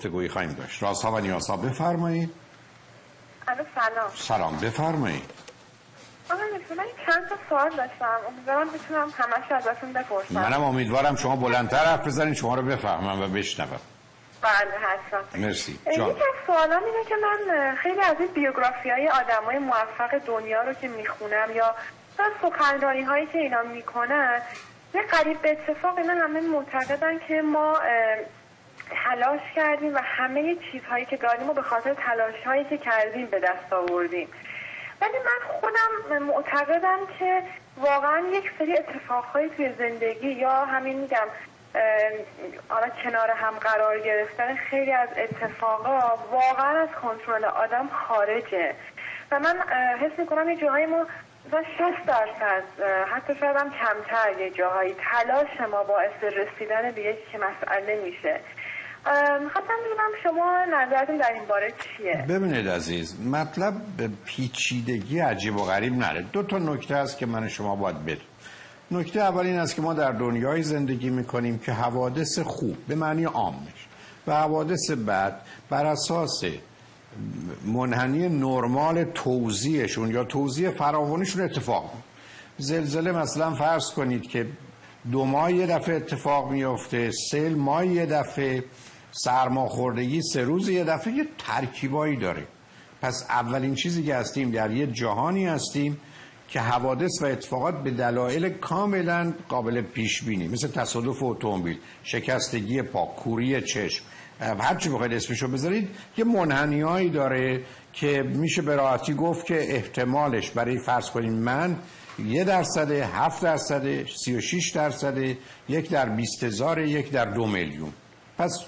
گفتگویی خواهیم داشت. رازها و نیازها بفرمایید سلام. سلام بفرمایید آقا من چند تا سوال داشتم. امیدوارم بتونم همش ازتون بپرسم. منم امیدوارم شما بلندتر حرف بزنید شما رو بفهمم و بشنوم. بله هستم مرسی. یکی جان. از سوالام اینه که من خیلی از این بیوگرافی های آدم های موفق دنیا رو که می‌خونم یا سخنرانی هایی که اینا می‌کنن یه قریب به اتفاق اینا همه معتقدن که ما تلاش کردیم و همه چیزهایی که داریم و به خاطر تلاش هایی که کردیم به دست آوردیم. ولی من خودم معتقدم که واقعا یک سری اتفاقهایی توی زندگی یا همین میگم حالا کنار هم قرار گرفتن خیلی از اتفاقا واقعا از کنترل آدم خارجه. و من حس می‌کنم یه جاهای ما مثلا 60 درصد حتی شاید هم کمتر یه جاهایی تلاش ما باعث رسیدن به که مسئله میشه. می‌خواستم ببینم شما نظرتون در این باره چیه؟ ببینید عزیز مطلب به پیچیدگی عجیب و غریب نره. دو تا نکته است که من شما باید بدیم نکته اول این است که ما در دنیای زندگی می‌کنیم که حوادث خوب به معنی عامش و حوادث بد بر اساس منحنی نرمال توزیعشون یا توزیع فراوانیشون اتفاق. زلزله مثلا فرض کنید که دو ماه یه دفعه اتفاق میفته سیل ماه یه دفعه سرماخوردگی سه روز یه دفعه یه ترکیبایی داره. پس اولین چیزی که هستیم در یه جهانی هستیم که حوادث و اتفاقات به دلایل کاملا قابل پیش بینی مثل تصادف اتومبیل شکستگی پا کوری چشم. هر چی بخواید اسمشو بذارید یه منحنیایی داره که میشه به راحتی گفت که احتمالش برای فرض کنیم من یه درصد هفت درصد سی و شیش درصد یک در بیست هزار یک در دو میلیون. پس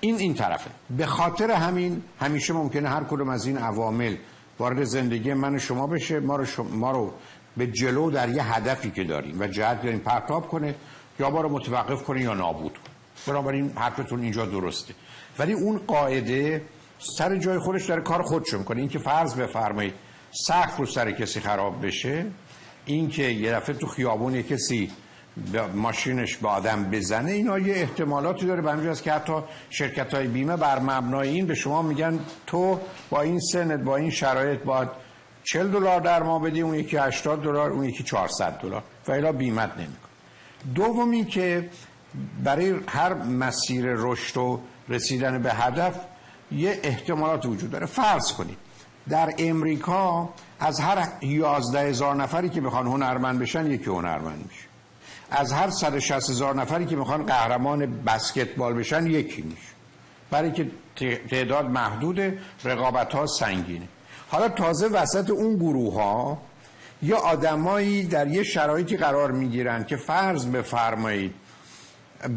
این این طرفه. به خاطر همین همیشه ممکنه هر کدوم از این عوامل وارد زندگی من و شما بشه ما رو, شما ما رو به جلو در یه هدفی که داریم و جهت داریم پرتاب کنه یا ما رو متوقف کنه یا نابود کنه. بنابراین حرفتون اینجا درسته. ولی اون قاعده سر جای خودش داره کار خودشو می‌کنه. این که فرض بفرمایید سقف رو سر کسی خراب بشه این که یه دفعه تو خیابون یه کسی ماشینش به آدم بزنه اینا یه احتمالاتی داره. به همین که حتی شرکت های بیمه بر مبنای این به شما میگن تو با این سنت با این شرایط باید 40 دلار در ما بدی اون یکی 80 دلار اون یکی 400 دلار. و الا بیمت نمیکن دومی که برای هر مسیر رشد و رسیدن به هدف یه احتمالات وجود داره. فرض کنید در امریکا از هر 11 هزار نفری که می‌خوان هنرمند بشن یکی هنرمند میشه. از هر 160 هزار نفری که می‌خوان قهرمان بسکتبال بشن یکی میشه. برای که تعداد محدود رقابت ها سنگینه. حالا تازه وسط اون گروه ها یا آدمایی در یه شرایطی قرار می‌گیرن که فرض بفرمایید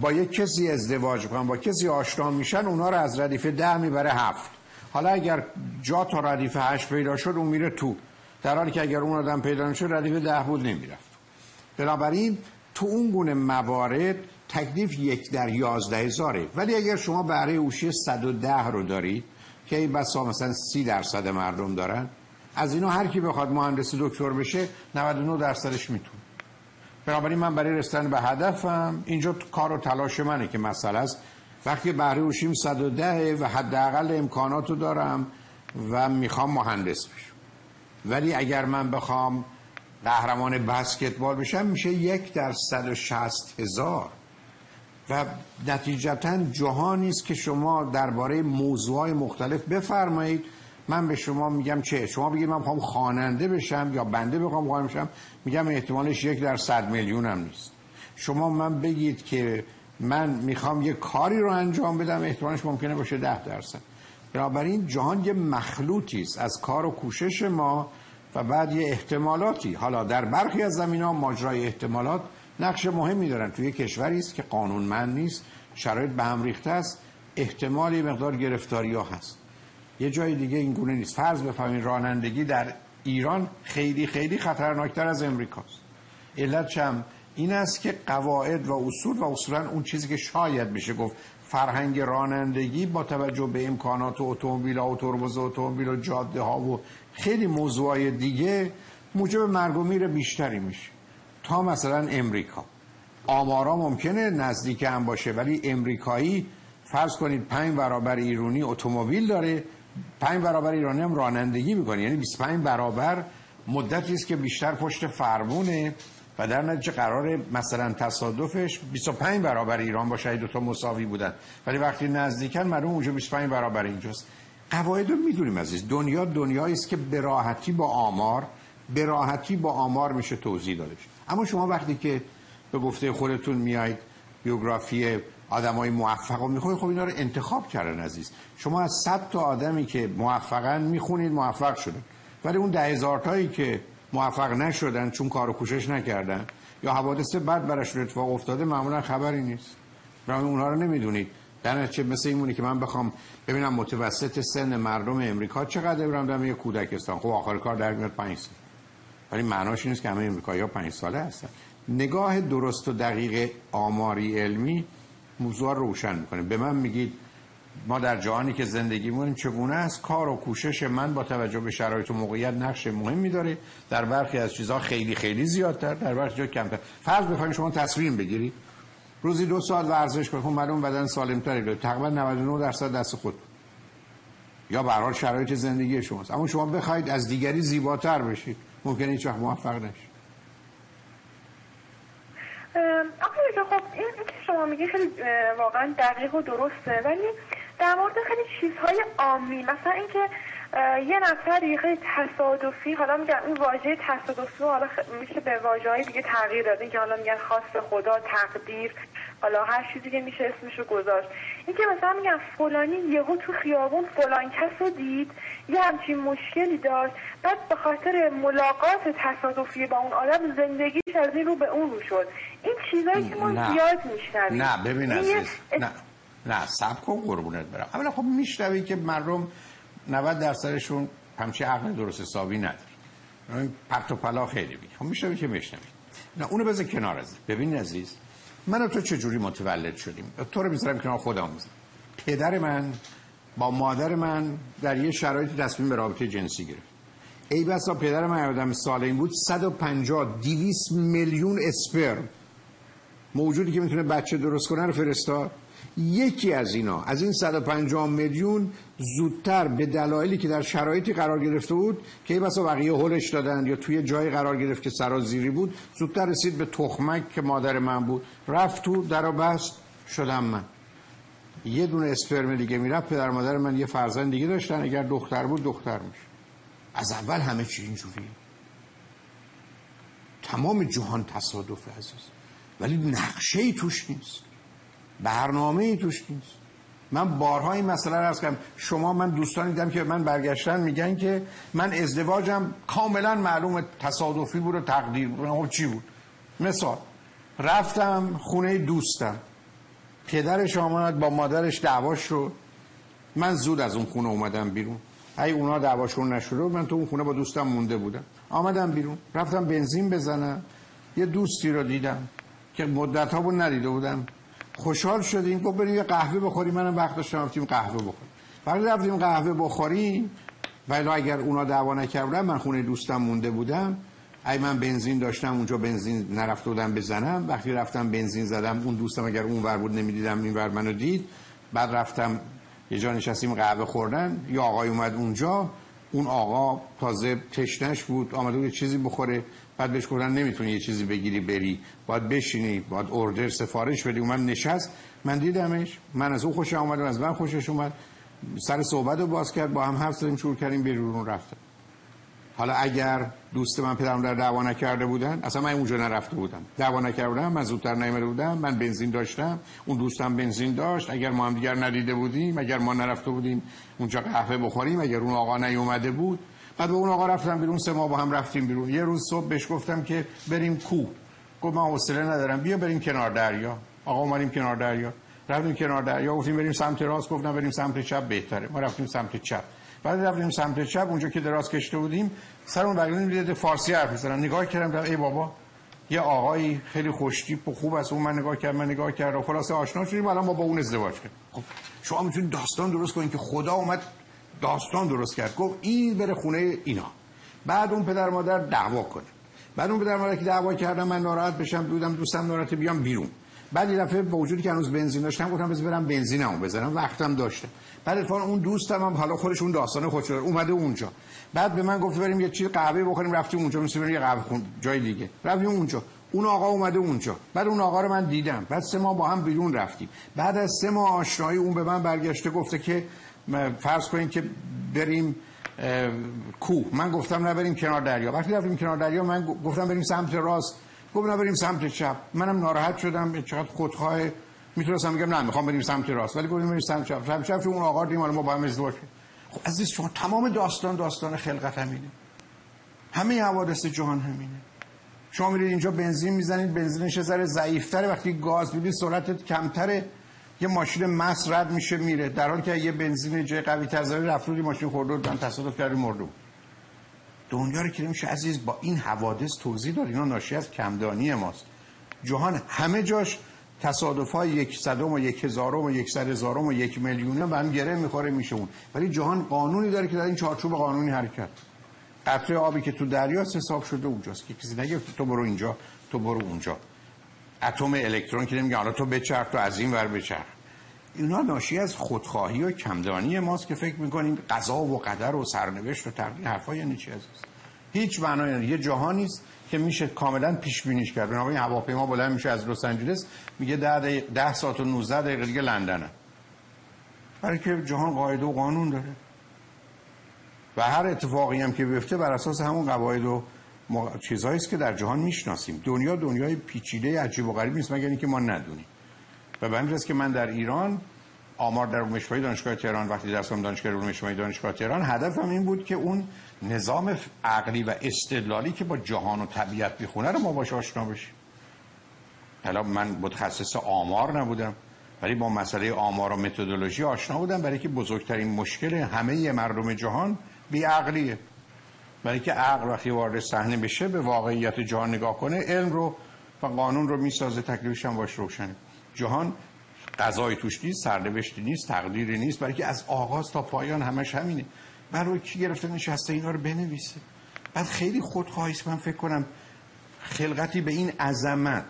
با یک کسی ازدواج کنن با کسی آشنا میشن اونا رو از ردیف ده می‌بره هفت. حالا اگر جا تا ردیف هشت پیدا شد اون میره تو. در حالی که اگر اون آدم پیدا نشد ردیف ده بود نمی‌رفت. بنابراین تو اون گونه موارد تکلیف یک در یازده هزاره. ولی اگر شما بهره اوشی 110 رو دارید که این بسا مثلا سی درصد مردم دارن از اینا هر کی بخواد مهندس دکتر بشه 99 درصدش می‌تونه. بنابراین من برای رسیدن به هدفم اینجا کار و تلاش منه که مسئله است. وقتی بهره اوشیم 110 و حداقل امکانات رو دارم و می‌خوام مهندس بشم. ولی اگر من بخوام قهرمان بسکتبال بشم میشه یک در 160 هزار. و نتیجتا جهانی است که شما درباره موضوعات مختلف بفرمایید. من به شما میگم چه؟ شما بگید من می‌خوام خواننده بشم یا بنده بخوام خواننده بشم؟ میگم احتمالش یک در صد میلیون هم نیست. شما من بگید که من می‌خوام یه کاری رو انجام بدم احتمالش ممکنه باشه ده درصد. بنابراین جهان یه مخلوطی است از کار و کوشش ما و بعد یه احتمالاتی. حالا در برخی از زمین ها ماجرای احتمالات نقش مهمی دارن. توی کشوری است که قانونمند نیست شرایط به هم ریخته است احتمالی مقدار گرفتاری ها هست. یه جای دیگه این گونه نیست. فرض بفهمید رانندگی در ایران خیلی خیلی خطرناکتر از امریکاست. علت چم؟ این است که قواعد و اصول و اصولا اون چیزی که شاید بشه گفت فرهنگ رانندگی با توجه به امکانات اتومبیل و ترمز اتومبیل و جاده ها و خیلی موضوعای دیگه موجب مرگ و میر بیشتری میشه. تا مثلا امریکا. آمارا ممکنه نزدیک هم باشه ولی امریکایی فرض کنید پنج برابر ایرانی اتومبیل داره. پنج برابر ایرانی هم رانندگی می‌کنه. یعنی 25 برابر مدتی است که بیشتر پشت فرمونه. و در نتیجه قرار مثلا تصادفش 25 برابر ایران باشه دو تا مساوی بودن. ولی وقتی نزدیکن معلوم اونجا 25 برابر اینجاست. قواعد رو می‌دونیم عزیز. دنیا دنیایی است که به راحتی با آمار به راحتی با آمار میشه توضیح داده اما شما وقتی که به گفته خودتون میایید بیوگرافی آدمای موفق رو می‌خونید خب اینا رو انتخاب کردن عزیز. شما از 100 تا آدمی که موفقن می‌خونید موفق شدن. ولی اون ده هزار تایی که موفق نشدن چون کار و کوشش نکردن. یا حوادث بد براشون اتفاق افتاده معمولا خبری نیست. برای اونها رو نمی‌دونید. در نتیجه مثل اینمونه که من بخوام ببینم متوسط سن مردم امریکا چقدر برم در یه کودکستان. خب آخر کار در میاد 5 سال. ولی معناش نیست که همه امریکایی‌ها 5 ساله هستن. نگاه درست و دقیق آماری علمی موضوع روشن می‌کنه. به من میگید ما در جهانی که زندگی مونیم چگونه است؟ کار و کوشش من با توجه به شرایط و موقعیت نقش مهمی داره. در برخی از چیزها خیلی خیلی زیادتر در برخی جا کمتر. فرض بفرمایید شما تصمیم بگیرید روزی دو ساعت ورزش کنید خب معلوم بدن سالمتری داره. تقریبا 99 درصد دست خود. یا به حال شرایط زندگی شماست. اما شما بخواید از دیگری زیباتر بشید. ممکنه هیچ وقت موفق نشید. آقای خب این که شما میگی خیلی واقعا دقیق و درسته ولی در مورد خیلی چیزهای عامی مثلا اینکه یه نفر خیلی تصادفی حالا میگن این واژه تصادفی حالا میشه به های دیگه تغییر داده که حالا میگن خاص خدا تقدیر حالا هر چیزی که میشه اسمشو گذاشت. این که مثلا میگن فلانی یهو تو خیابون فلان کس رو دید یه همچین مشکلی داشت بعد به خاطر ملاقات تصادفی با اون آدم زندگیش از این رو به اون رو شد. این چیزایی که ما زیاد میشنویم. نه ببین عزیز نه. نه سب کن قربونت برم. اولا خب میشنوی که مردم 90 درصدشون همچی عقل درست حسابی نداری پرت و پلا خیلی بی خب میشنوی که میشنوی. نه اونو بذار کنار از ببین عزیز من و تو چجوری متولد شدیم؟ تو رو می‌ذارم کنار خودم می‌ذارم. پدر من با مادر من در یه شرایط تصمیم به رابطه جنسی گرفت. ای بسا پدر من آدم این بود 150 200 میلیون اسپرم. موجودی که می‌تونه بچه درست کنه رو فرستاد. یکی از اینا از این 150 میلیون زودتر به دلایلی که در شرایطی قرار گرفته بود که بسا بقیه هلش دادن یا توی جایی قرار گرفت که سرازیری بود زودتر رسید به تخمک که مادر من بود. رفت تو در بست شدم من. یه دونه اسپرم دیگه می‌رفت پدر مادر من یه فرزند دیگه داشتن اگر دختر بود دختر میشه از اول همه چی اینجوری تمام جهان تصادف عزیز. ولی نقشه ای توش نیست. برنامه ای توش نیست. من بارها این مسئله را کردم. شما من دوستانی دیدم که من برگشتن میگن که من ازدواجم کاملا معلوم تصادفی بود و تقدیر بود. خب چی بود؟ مثال رفتم خونه دوستم. پدرش آمد با مادرش دعواش شد. من زود از اون خونه اومدم بیرون. ای اونا دعواشون نشده من تو اون خونه با دوستم مونده بودم. آمدم بیرون. رفتم بنزین بزنم. یه دوستی رو دیدم که مدت ها بود ندیده بودم. خوشحال شدیم. گفت بریم یه قهوه بخوریم. منم وقت داشتم رفتیم قهوه بخوریم. وقتی رفتیم قهوه بخوریم. ولی اگر اونا دعوا نکردن من خونه دوستم مونده بودم. ای من بنزین داشتم اونجا بنزین نرفته بودم بزنم. وقتی رفتم بنزین زدم اون دوستم اگر اون ور بود نمی‌دیدم این ور منو دید. بعد رفتم یه جا نشستیم قهوه خوردن. یا آقای اومد اونجا. اون آقا تازه تشنش بود آمده بود چیزی بخوره بعد بهش گفتن نمی‌تونی یه چیزی بگیری بری. باید بشینی باید اوردر سفارش بدی. اومد نشست. من دیدمش. من از او خوش آمدم از من خوشش اومد. سر صحبت رو باز کرد با هم حرف زدیم شروع کردیم بیرون رفتم حالا اگر دوست من پدرم در دعوا نکرده بودن اصلا من اونجا نرفته بودم. دعوا نکرده بودم من زودتر نیامده بودم من بنزین داشتم اون دوستم بنزین داشت. اگر ما هم دیگر ندیده بودیم اگر ما نرفته بودیم اونجا قهوه بخوریم اگر اون آقا نیومده بود. بعد به اون آقا رفتم بیرون سه ماه با هم رفتیم بیرون. یه روز صبح بهش گفتم که بریم کو. گفت من حوصله ندارم. بیا بریم کنار دریا. آقا اومدیم کنار دریا. رفتیم کنار دریا گفتیم بریم سمت راست. گفتم بریم سمت چپ بهتره. ما رفتیم سمت چپ. بعد رفتیم سمت چپ اونجا که دراز کشته بودیم سر اون بغل دیده فارسی حرف می‌زنن نگاه کردم ای بابا یه آقایی خیلی خوشتیپ و خوب است. اون من نگاه کردم من نگاه کردم خلاص آشنا شدیم الان ما با اون ازدواج کردیم. خب شما می‌تونید داستان درست کنید که خدا اومد داستان درست کرد. گفت این بره خونه اینا. بعد اون پدر مادر دعوا کنه. بعد اون پدر مادر که دعوا کردم من ناراحت بشم دودم دوستم ناراحت بیام بیرون. بعد یه دفعه با وجودی که هنوز بنزین داشتم گفتم بذار برم بنزینمو بزنم وقتم داشتم بعد اتفاقا اون دوستم هم حالا خودش اون داستان خودش داره اومده اونجا. بعد به من گفت بریم یه چیز قهوه بخوریم رفتیم اونجا بریم یه قهوه خون جای دیگه. رفتیم اونجا. اون آقا اومده اونجا. بعد اون آقا رو من دیدم. بعد سه ماه با هم بیرون رفتیم. بعد از سه ماه آشنایی اون به من برگشته گفته که فرض کنین که بریم کوه. من گفتم نه بریم کنار دریا. وقتی رفتیم کنار دریا من گفتم بریم سمت راست. گفت نه بریم سمت چپ. منم ناراحت شدم چقدر خودخواه. می‌تونستم بگم نه می‌خوام بریم سمت راست. ولی گفتیم بریم سمت چپ. سمت چپ اون آقا دیم ما با هم ازدواج خب عزیز شما تمام داستان داستان خلقت همینه. همه حوادث جهان همینه. شما میرید اینجا بنزین می‌زنید بنزینش ذره ضعیفتره. وقتی گاز می‌دید سرعتت کمتره. یه ماشین مس رد میشه میره. در حالی که یه بنزین جای قوی تر زدی رفت ماشین خورده من تصادف کردی مردم. دنیا رو میشه عزیز با این حوادث توضیح داد اینا ناشی از کمدانی ماست. جهان همه جاش تصادف های یک صدم و یک هزارم و یک صد هزارم و یک میلیون به هم گره می‌خوره میشه اون. ولی جهان قانونی داره که در این چارچوب قانونی حرکت. قطره آبی که تو دریا حساب شده اونجاست. که کسی نگفت تو برو اینجا تو برو اونجا. اتم الکترون که نمیگه حالا تو بچرخ تو از این ور بچرخ. اینا ناشی از خودخواهی و کمدانی ماست که فکر می‌کنیم قضا و قدر و سرنوشت و تقدیر حرفا یعنی چی عزیز؟ هیچ معنایی یه جهانی است که میشه کاملا پیش بینیش کرد. بنابراین هواپیما بلند میشه از لس آنجلس میگه 10 10 ساعت و 19 دقیقه دیگه لندنه. برای که جهان قاعده و قانون داره. و هر اتفاقی هم که بیفته بر اساس همون قواعد و چیزهایی است که در جهان می‌شناسیم. دنیا دنیای پیچیده عجیب و غریب نیست مگر اینکه ما ندونیم. و به همین که من در ایران آمار در علوم دانشگاه تهران وقتی درس خوندم دانشگاه علوم اجتماعی دانشگاه تهران هدفم این بود که اون نظام عقلی و استدلالی که با جهان و طبیعت می‌خونه رو ما باش آشنا بشیم. حالا من متخصص آمار نبودم ولی با مسئله آمار و متدولوژی آشنا بودم برای که بزرگترین مشکل همه مردم جهان بی عقلیه برای که عقل وقتی وارد صحنه بشه به واقعیت جهان نگاه کنه علم رو و قانون رو می‌سازه تکلیفش هم باش روشنه. جهان قضای توش نیست سرنوشتی نیست تقدیری نیست برای که از آغاز تا پایان همش همینه. من روی کی گرفته نشسته اینا رو بنویسه. بعد خیلی خودخواهی من فکر کنم خلقتی به این عظمت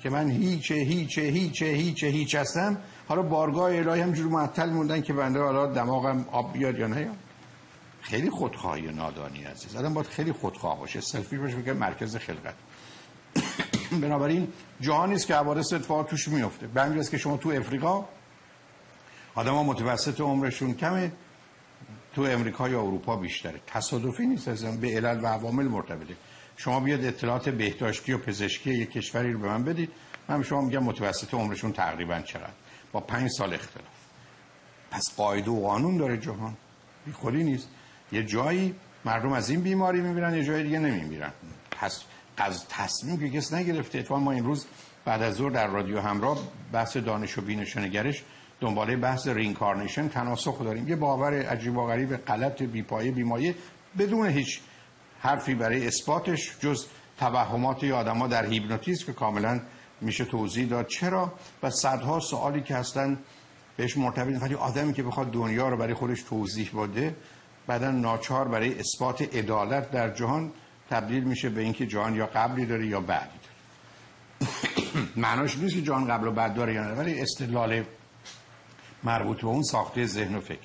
که من هیچه هیچه هیچه هیچه هیچ هستم. حالا بارگاه الهی هم جور معطل موندن که بنده حالا دماغم آب بیاد یا نه. خیلی خودخواهی نادانی عزیز. آدم باید خیلی خودخواه باشه. سلفی باشه که مرکز خلقت. بنابراین جهانی است که حوادث اتفاق توش میفته به همین که شما تو افریقا آدم ها متوسط عمرشون کمه. تو امریکا یا اروپا بیشتره. تصادفی نیست از به علل و عوامل مرتبطه. شما بیاد اطلاعات بهداشتی و پزشکی یک کشوری رو به من بدید. من شما میگم متوسط عمرشون تقریبا چقدر؟ با پنج سال اختلاف. پس قاعده و قانون داره جهان. بی نیست. یه جایی مردم از این بیماری میمیرن یه جای دیگه نمیمیرن. پس از تصمیم که کس نگرفته. اتفاقا ما امروز بعد از ظهر در رادیو همراه بحث دانش و بینش و نگرش دنباله بحث reincarnation تناسخ داریم. یه باور عجیب و غریب غلط بیپایه بیمایه بدون هیچ حرفی برای اثباتش جز توهمات آدما در هیپنوتیزم که کاملا میشه توضیح داد. چرا؟ و صدها سوالی که هستن بهش مرتبط ولی آدمی که بخواد دنیا رو برای خودش توضیح بده بعدا ناچار برای اثبات عدالت در جهان تبدیل میشه به اینکه جهان یا قبلی داره یا بعدی داره معناش نیست که جهان قبل و بعد داره یا نه ولی استدلال مربوط به اون ساخته ذهن و فکر.